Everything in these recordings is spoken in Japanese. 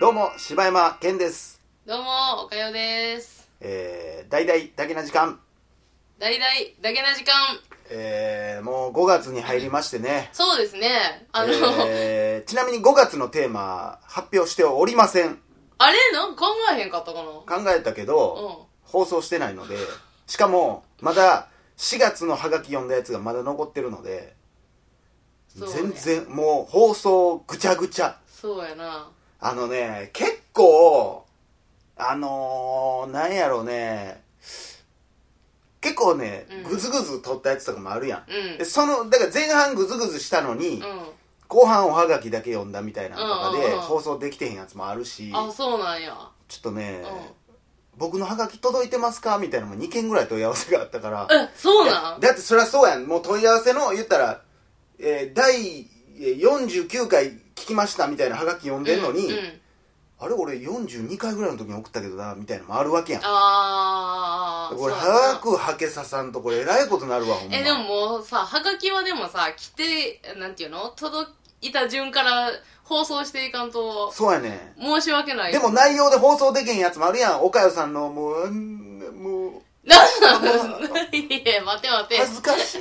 どうも柴山健ですどうも、おかよです。えー、大々だけな時間大々だけな時間。えー、もう5月に入りましてねそうですね。あの、えー、ちなみに5月のテーマ発表しておりませんあれ？なんか考えへんかったかな？考えたけど、うん。放送してないのでしかもまだ4月のハガキ読んだやつがまだ残ってるので、全然もう放送ぐちゃぐちゃ。そうやな。あのね結構あのー、なんやろうね。結構ね、うん。グズグズ撮ったやつとかもあるやん、うん。でそのだから前半グズグズしたのに、う後半おはがきだけ読んだみたいなのとかで、うんうんうん。放送できてへんやつもあるしん。あ、そうなんや。ちょっとね、う僕のハガキ届いてますか？みたいなのも2件ぐらい問い合わせがあったから。ん。え、そういなん？やだってそりゃそうやん。もう問い合わせの言ったら、えー第えー49回聞きましたみたいなハガキ読んでんのに、うんうん。あれ俺42回ぐらいの時に送ったけどなみたいなのもあるわけやん。あー。これ早くはけささんとこれえらいことなるわほんま。え、でももうさ、はがきはでもさ、来て、なんていうの？届いた順から放送していかんと、そうやね申し訳ない。でも内容で放送できへんやつもあるやん。岡代さんのもううんもうなん いや、待て待て。恥ずかしい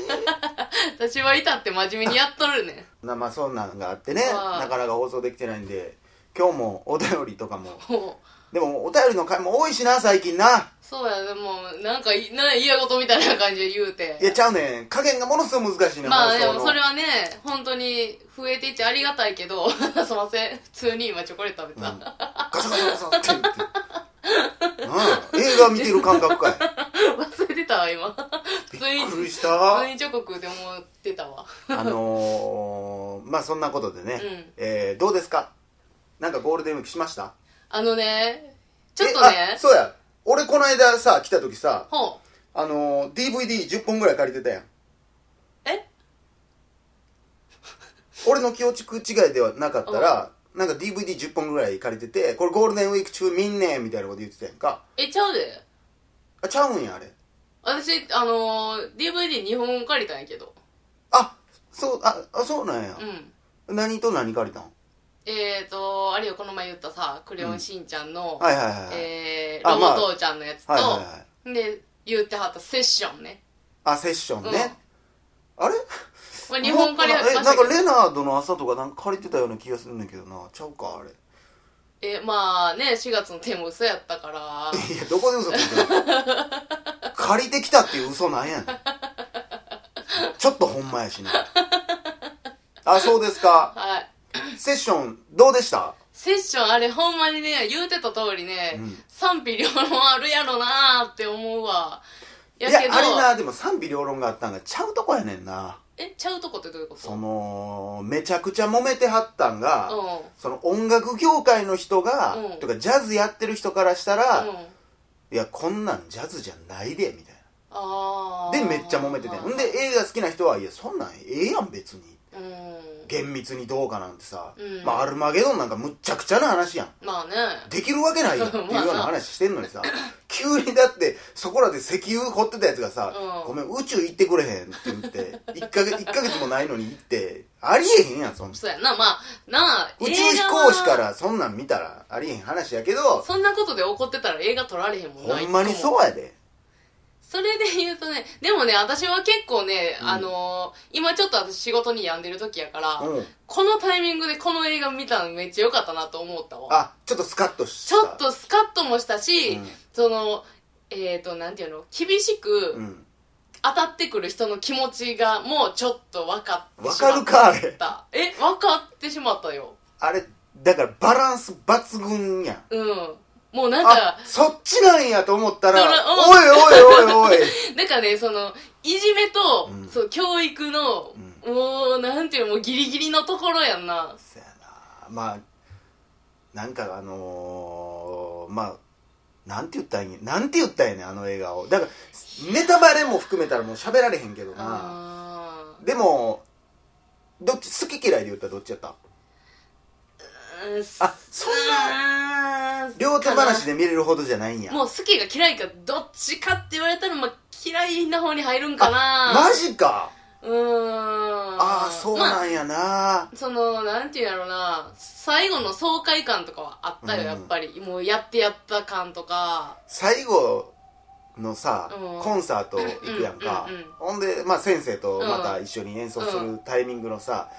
私はいたって真面目にやっとるねん。なまあそんなんがあってね。はいなかなか放送できてないんで。今日もお便りとかも。もう。でもお便りの回も多いしな最近な。そうや、でも、なんかい、な、嫌事みたいな感じで言うて。いやちゃうねん。加減がものすごい難しいねんまあでもそれはね、本当に増えていってありがたいけど、すいません、普通に今チョコレート食べた。うん。ガサガサガサって言って。うん映画見てる感覚かい。忘れてたわ、今。普びっくりし普た通にチョコ食うて思ってたわ。あのー、まあそんなことでね、うん。えーどうですか？なんかゴールデンウィークしました？あのね、ちょっとえねあ、そうや。俺この間さ来た時さあのー、DVD10 本ぐらい借りてたやん。え？俺の記憶違いではなかったら、なんか DVD10 本ぐらい借りててこれゴールデンウィーク中見んねんみたいなこと言ってたやんか。え、ちゃうで。あちゃうんやあれ。私、あのー、DVD2 本借りたんやけど。あそうああそうなんや。う、ん。何と何借りたん？えーと、あれよ、この前言ったさ、クレヨンしんちゃんの、はいはいはい、えー、あまあ。ロボ父ちゃんのやつと、はいはいはいで、言ってはったセッションね。あセッションね、あれ？これ日本借りえなんかレナードの朝とかなんか借りてたような気がするんだけどな。ちゃうかあれ。え、まあね、4月のテーマ嘘やったから、いやどこで嘘ついてるの？借りてきたっていう嘘なんやねん。ちょっとほんまやしな。あそうですか。はい。セッションどうでした？セッションあれほんまにね、言うてた通りね、うん。賛否両論あるやろなーって思うわ。いややけど、あれなでも賛否両論があったんがちゃうとこやねんなえ、ちゃうとこってどういうこと？そのめちゃくちゃ揉めてはったんが、うん。その音楽業界の人が、うんとかジャズやってる人からしたら、うん。いやこんなんジャズじゃないでみたいあー。なでめっちゃ揉めててんんで映画好きな人はいやそんなんええやん別にうん。厳密にどうかなんてさ、うんまあ、アルマゲドンなんかむっちゃくちゃな話やんまあね。できるわけないやんっていうような 話してんのにさ急にだってそこらで石油掘ってたやつがさ「うん。ごめん宇宙行ってくれへん」って言って1ヶ月 ,1 ヶ月もないのに行ってありえへんやんそんなそうやな、まあ、なあ、宇宙飛行士かはらそんなん見たらありえへん話やけどそんなことで怒ってたら映画撮られへんもんなほんまにそうやで。それで言うとね、でもね、私は結構ね、うん。あのー今ちょっと私仕事に病んでる時やから、うん。このタイミングでこの映画見たのめっちゃ良かったなと思ったわ。あちょっとスカッとした。ちょっとスカッともしたし、うんその、えっ、と、なんていうの、厳しくうん。当たってくる人の気持ちがもうちょっと分かってわしまった。かるかあれ。え、分かってしまったよ。あれだからバランス抜群やん。うん。もうなんあか、そっちなんやと思ったらおいおいおいおい。なんかね、その、いじめと、うん。そう、教育の、もう、なんていうの、もうギリギリのところやんな。そやな。まあなんかあのー、まあなんて言ったらいいんやなんて言ったらいいねんあの映画をだからネタバレも含めたらもう喋られへんけどな。あでもどっち好き嫌いで言ったらどっちやった？あそんな両手話で見れるほどじゃないんや。もう好きが嫌いかどっちかって言われたら、まあ、嫌いな方に入るんかな。マジかうーん。ああそうまあなんやな、そのなんていうんやろうな。最後の爽快感とかはあったよ、うん。やっぱり。もうやってやった感とか。最後のさ、うん。コンサート行くやんか、うんうんうんほんで、まあ、先生とまた一緒に演奏するタイミングのさ、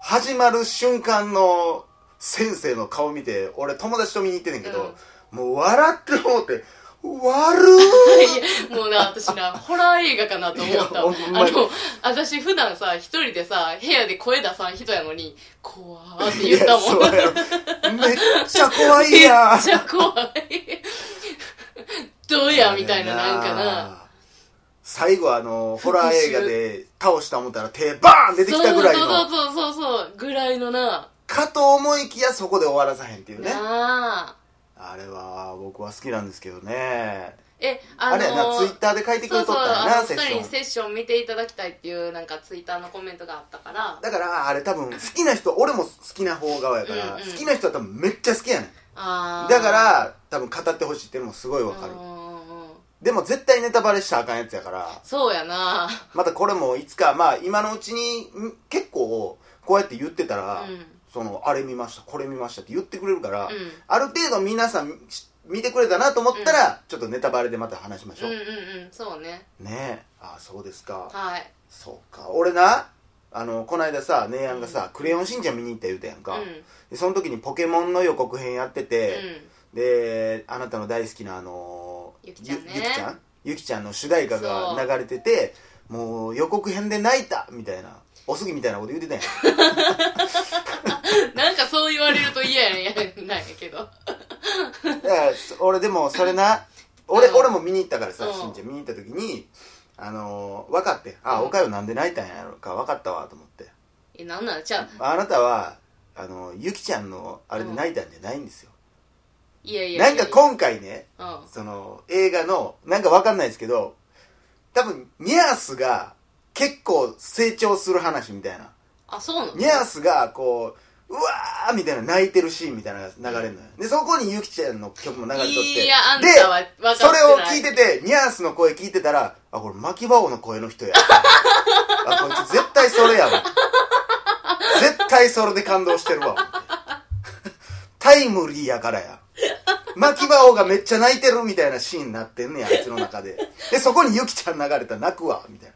始まる瞬間の先生の顔見て俺友達と見に行ってんねんけど、もう笑ってもうて悪いや もうな私なホラー映画かなと思った。あの私普段さ一人でさ部屋で声出さん人やのに怖ーって言ったもん。めっちゃ怖いめっちゃ怖い。どうやみたいなな。んかな。最後あのホラー映画で倒した思ったら手バーン出てきたぐらいの。そうそうそうそうそう。ぐらいのな。かと思いきやそこで終わらさへんっていうね。なああれは僕は好きなんですけどね。えあのあれやなツイッターで書いてくれとったんやそうなそうあの2人にセッション。セッション見ていただきたいっていうなんかツイッターのコメントがあったから。だからあれ多分好きな人俺も好きな方側やから、うんうん。好きな人は多分めっちゃ好きやねん。だから多分語ってほしいっていうのもすごいわかる。でも絶対ネタバレしたらあかんやつやから。そうやな。またこれもいつかまあ今のうちにん結構こうやって言ってたら、うんそのあれ見ましたこれ見ましたって言ってくれるから、うん。ある程度皆さんし見てくれたなと思ったら、ちょっとネタバレでまた話しましょう、うんうんうんそうね。ねえ。ああそうですか。はい。そうか。俺なあのこの間さ姉やんがさ「クレヨンしんちゃん」見に行った言うたやんか、うん。でその時にポケモンの予告編やってうて、ん。であなたの大好きなあのゆきちゃんね。ゆゆきちゃん？ゆきちゃんの主題歌が流れててもう予告編で泣いたみたいなおすぎみたいなこと言うてたやん。なんかそう言われると嫌やねん。なんやけど。だからそ俺でもそれな俺,、うん。俺も見に行ったからさ、うん。しんちゃん。見に行った時にあのー分かってあ、うん。おかよなんで泣いたんやろか分かったわと思って。えなんなん？じゃあ。あなたはあのゆきちゃんのあれで泣いたんじゃないんですよ、いやいやいやなんか今回ねうん。その映画のなんか分かんないですけど多分ニャースが結構成長する話みたいな。あそうなの？ニャースがこううわーみたいな泣いてるシーンみたいなのが流れるのよ。でそこにゆきちゃんの曲も流れとって。いやあんでたは分かってない。それを聞いててニャースの声聞いてたらあこれ牧場王の声の人や。あこいつ絶対それやわ。絶対それで感動してるわ。タイムリーやからや。牧場王がめっちゃ泣いてるみたいなシーンになってんねんあいつの中で。でそこにゆきちゃん流れたら泣くわみたい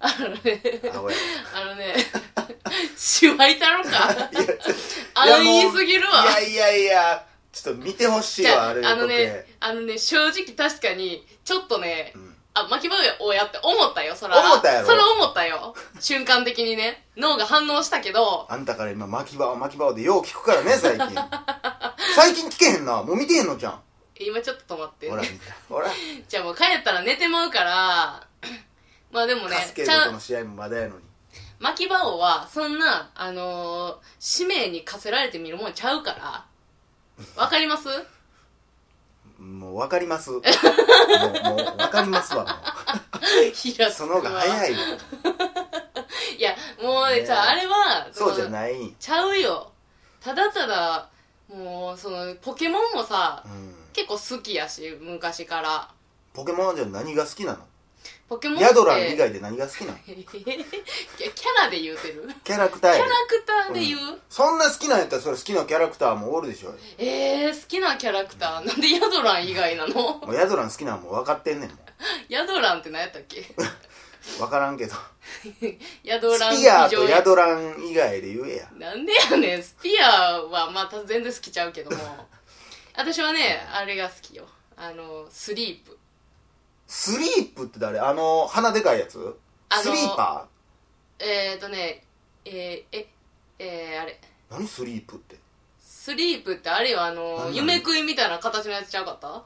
あのねなあのねしわいたろか。いやあの言いすぎるわ。いやいやいやちょっと見てほしいわあれあのねあのね正直確かにちょっとね、ん。あ巻き場をやって思ったよそら。思ったやろ？それ思ったよ。瞬間的にね。脳が反応したけど。あんたから今巻き場巻き場でよう聞くからね最近。最近聞けへんな。もう見てへんのじゃん。今ちょっと止まって。ほら見た。ほら。じゃあもう帰ったら寝てまうからまあでもねカスケードとの試合もまだやのに。巻き場王はそんなあのー使命に課せられてみるもんちゃうから。わかります？もう分かります。もうもう分かりますわ。も平うその方が早いよ。いやもうねねじゃああれはそうじゃいない。うんちゃうよ。ただただもうそのポケモンもさ結構好きやし昔から。ポケモンじゃ何が好きなの？ポケモンって。ヤドラン以外で何が好きなの キャラで言うてる。キャラクターキャでクターで言う、そんな好きなんやったらそれ好きなキャラクターもおるでしょ。えー、好きなキャラクター。なんでヤドラン以外なの？もうヤドラン好きなんもう分かってんねんもヤドランって何やったっけ？う 分からんけど。ヤドランスピアーとヤドラン以外で言えや。なんでやねん。スピアはまた全然好きちゃうけども。私はねあれが好きよ。あのスリープスリープって誰？あの鼻でかいやつ？あのスリーパえーとねえー、ええー、あれ。ー何スリープって？スリープってあれよあ何の何夢食いみたいな形のやつちゃうかった？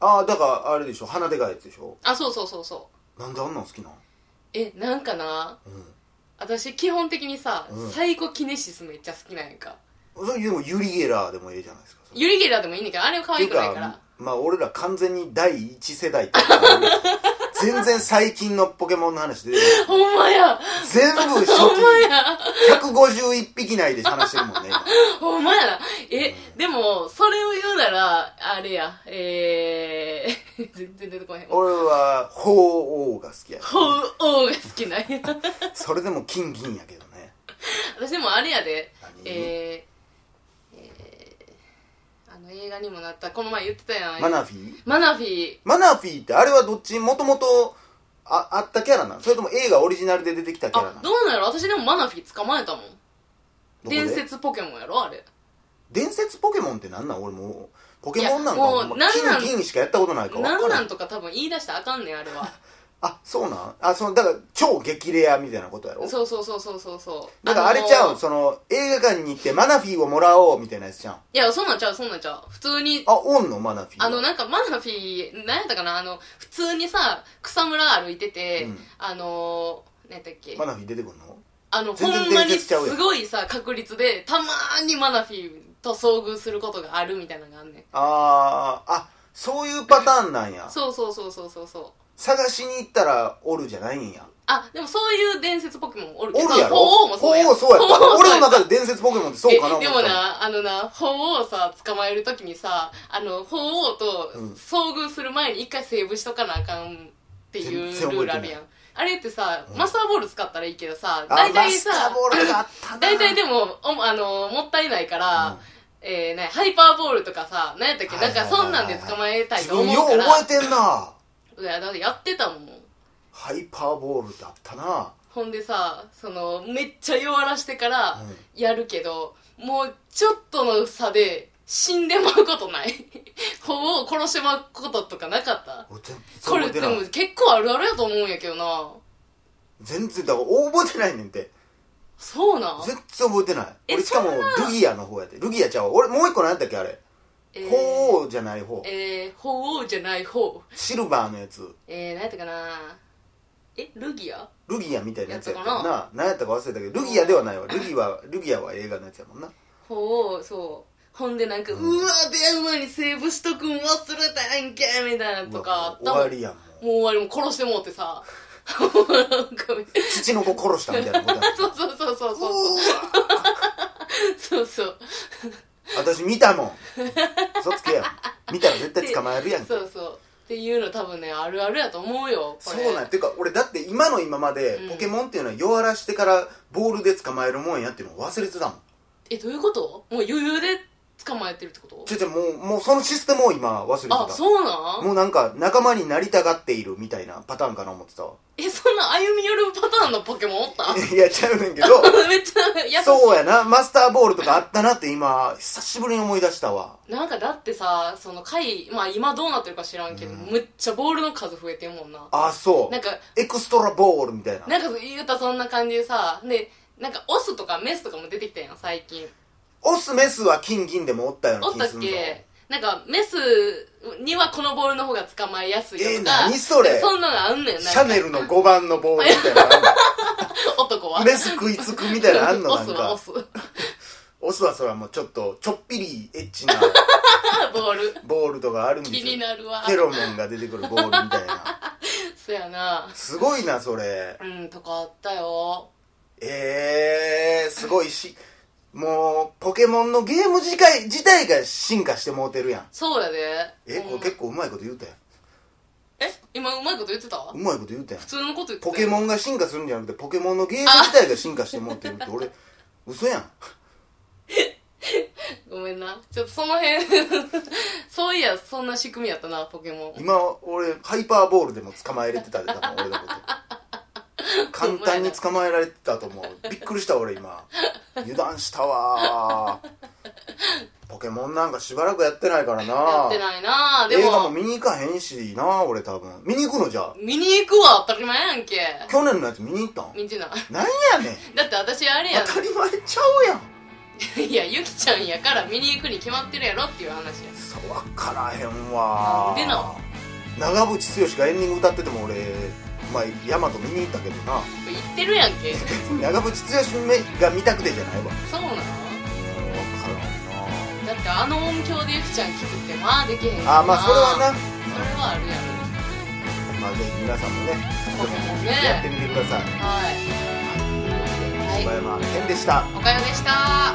ああだからあれでしょ。鼻でかいやつでしょ？あそうそうそうそう。なんであんなん好きなん？えなんかな？うん。私基本的にさ、うん。サイコキネシスめっちゃ好きなんやんか。それでもユリゲラーでもいいじゃないですかユリゲラーでもいいねんだけどあれは可愛くないからまあ俺ら完全に第一世代って全然最近のポケモンの話で ほんまや。全部初ほんま期や151匹内で話してるもんね今。ほんまや。なえでもそれを言うならあれや。えー、全然出てこへん。わ俺は鳳凰が好きや鳳凰が好きなんや。それでも金銀やけどね。私でもあれやで。何？えー、の映画にもなった。この前言ってたやん。マナフィー？マナフィー。マナフィーってあれはどっち？もともとああったキャラなのそれとも映画オリジナルで出てきたキャラなのあどうなんやろ？私でもマナフィー捕まえたもん。伝説ポケモンやろあれ。伝説ポケモンってなんなん？俺もうポケモンなんかもう金銀しかやったことないからなんなんとか多分言い出したらあかんねんあれは あそうなん？あそのだから超激レアみたいなことやろ？そうそうそうそうそうそう。だからあれちゃう？のその映画館に行ってマナフィーをもらおうみたいなやつじゃんいやそんなんちゃうそんなんちゃう。普通にあおんの？マナフィーは？あのなんかマナフィー何やったかな？あの普通にさ草むら歩いてて、うん。あのー、何やったっけ？マナフィー出てくんの？あのほ全然んまにす伝説ちゃうやん。ごいさ確率でたまーにマナフィーと遭遇することがあるみたいなのがあんねん。あーあそういうパターンなんや。そうそうそうそうそうそう探しに行ったらおるじゃないんや。あでもそういう伝説ポケモンおるけど。おるやろ？鳳凰もそうや。鳳凰そうやった。俺の中で伝説ポケモンってそうかなでった。もなあのな鳳凰さ捕まえるときにさあの鳳凰とうん。遭遇する前に一回セーブしとかなあかんっていうルールあるやん。あれってさ、マスターボール使ったらいいけどさあ大体さ大体でもおあのもったいないから、うん。えーね、ハイパーボールとかさ何やったっけ？なんかそんなんで捕まえたいと思うから。よう覚えてんないやだってやってたもん。ハイパーボールだったな。ほんでさそのめっちゃ弱らしてからうんやるけど、もうちょっとの差で死んでまうことない。鳳凰殺してまうこととかなかった。これでも結構あるあるやと思うんやけどな。全然だから覚えてないねんて。そうなん？全然覚えてない。え俺しかもルギアの方やってルギアちゃうわ。俺もう一個何やったっけあれえー鳳凰じゃない方。えー、鳳凰じゃない方。シルバーのやつ。えー、何やったかな？えルギア？ルギアみたいなやつやったな。何やったか忘れたけどルギアではないわ。ルギはルギアは映画のやつやもんな。鳳凰そう。ほんでなんか、うわ電話にセーブしとくん忘れたやんけみたいなのとかあったもん。終わりやんもうもう終わりもう殺してもうてさ。父の子殺したみたいなこと そうそうそうそうそう。そうそう私見たもん。嘘つけや見たら絶対捕まえるやんけ。そうそう。っていうの多分ねあるあるやと思うよそうなんていうか俺だって今の今までうん。ポケモンっていうのは弱らしてからボールで捕まえるもんやっていうのを忘れてたもん。えどういうこと？もう余裕で捕まえてるってこと？ちょちょもうもうそのシステムを今忘れてた。あそうなん？もうなんか仲間になりたがっているみたいなパターンかな思ってた。わえそんな歩み寄るパターンのポケモンおった？いやちゃうねんけど。めっちゃ優しい。そうやな。マスターボールとかあったなって今久しぶりに思い出したわ。なんかだってさその回まあ今どうなってるか知らんけど、うん。むっちゃボールの数増えてんもんな。あそう。なんかエクストラボールみたいな。なんか言うたらそんな感じでさでなんかオスとかメスとかも出てきたやん最近オスメスは金銀でもおったようなおったっ気するぞけ？なんかメスにはこのボールの方が捕まえやすいよとか。え何それ？そんなのあんねんシャネルの5番のボールみたいなのあんの？男は。メス食いつくみたいなのあんの？オなんか。スはオス。オスはそれはもうちょっとちょっぴりエッチな。ボール。ボールとかあるんです気によなるわ。フェロモンが出てくるボールみたいな。そやな。すごいなそれ。うんとかあったよ。えー、すごいしもうポケモンのゲーム自体自体が進化してもうてるやん。そうやで。えこれ結構うまいこと言うたやん。え今うまいこと言ってた？うまいこと言うたやん。普通のこと言ってたポケモンが進化するんじゃなくてポケモンのゲーム自体が進化してもうてるって 俺嘘やん。ごめんな。ちょっとその辺 そういやそんな仕組みやったなポケモン。今俺ハイパーボールでも捕まえれてたで多分俺のこと簡単に捕まえられてたと思う。びっくりした俺今。油断したわ。ポケモンなんかしばらくやってないからな。やってないな。で映画もも見に行かへんしな俺多分。見に行くのじゃあ？見に行くわ当たり前やんけ。去年のやつ見に行ったん？見てない。なんやねん。だって私あれやん。当たり前ちゃうやん。いやゆきちゃんやから見に行くに決まってるやろっていう話や。そう分からへんわ。なんでな長渕剛がエンディング歌ってても俺まあヤマト見に行ったけどな。言ってるやんけ。長渕剛が見たくてじゃないわ。そうなの？だってあの音響でゆきちゃん聞くってまあできへんなあまあそれはな。それはあるやろ。まあぜひ皆さんもねそうですね。やってみてください。はい。はい。柴山健でした。おかよでした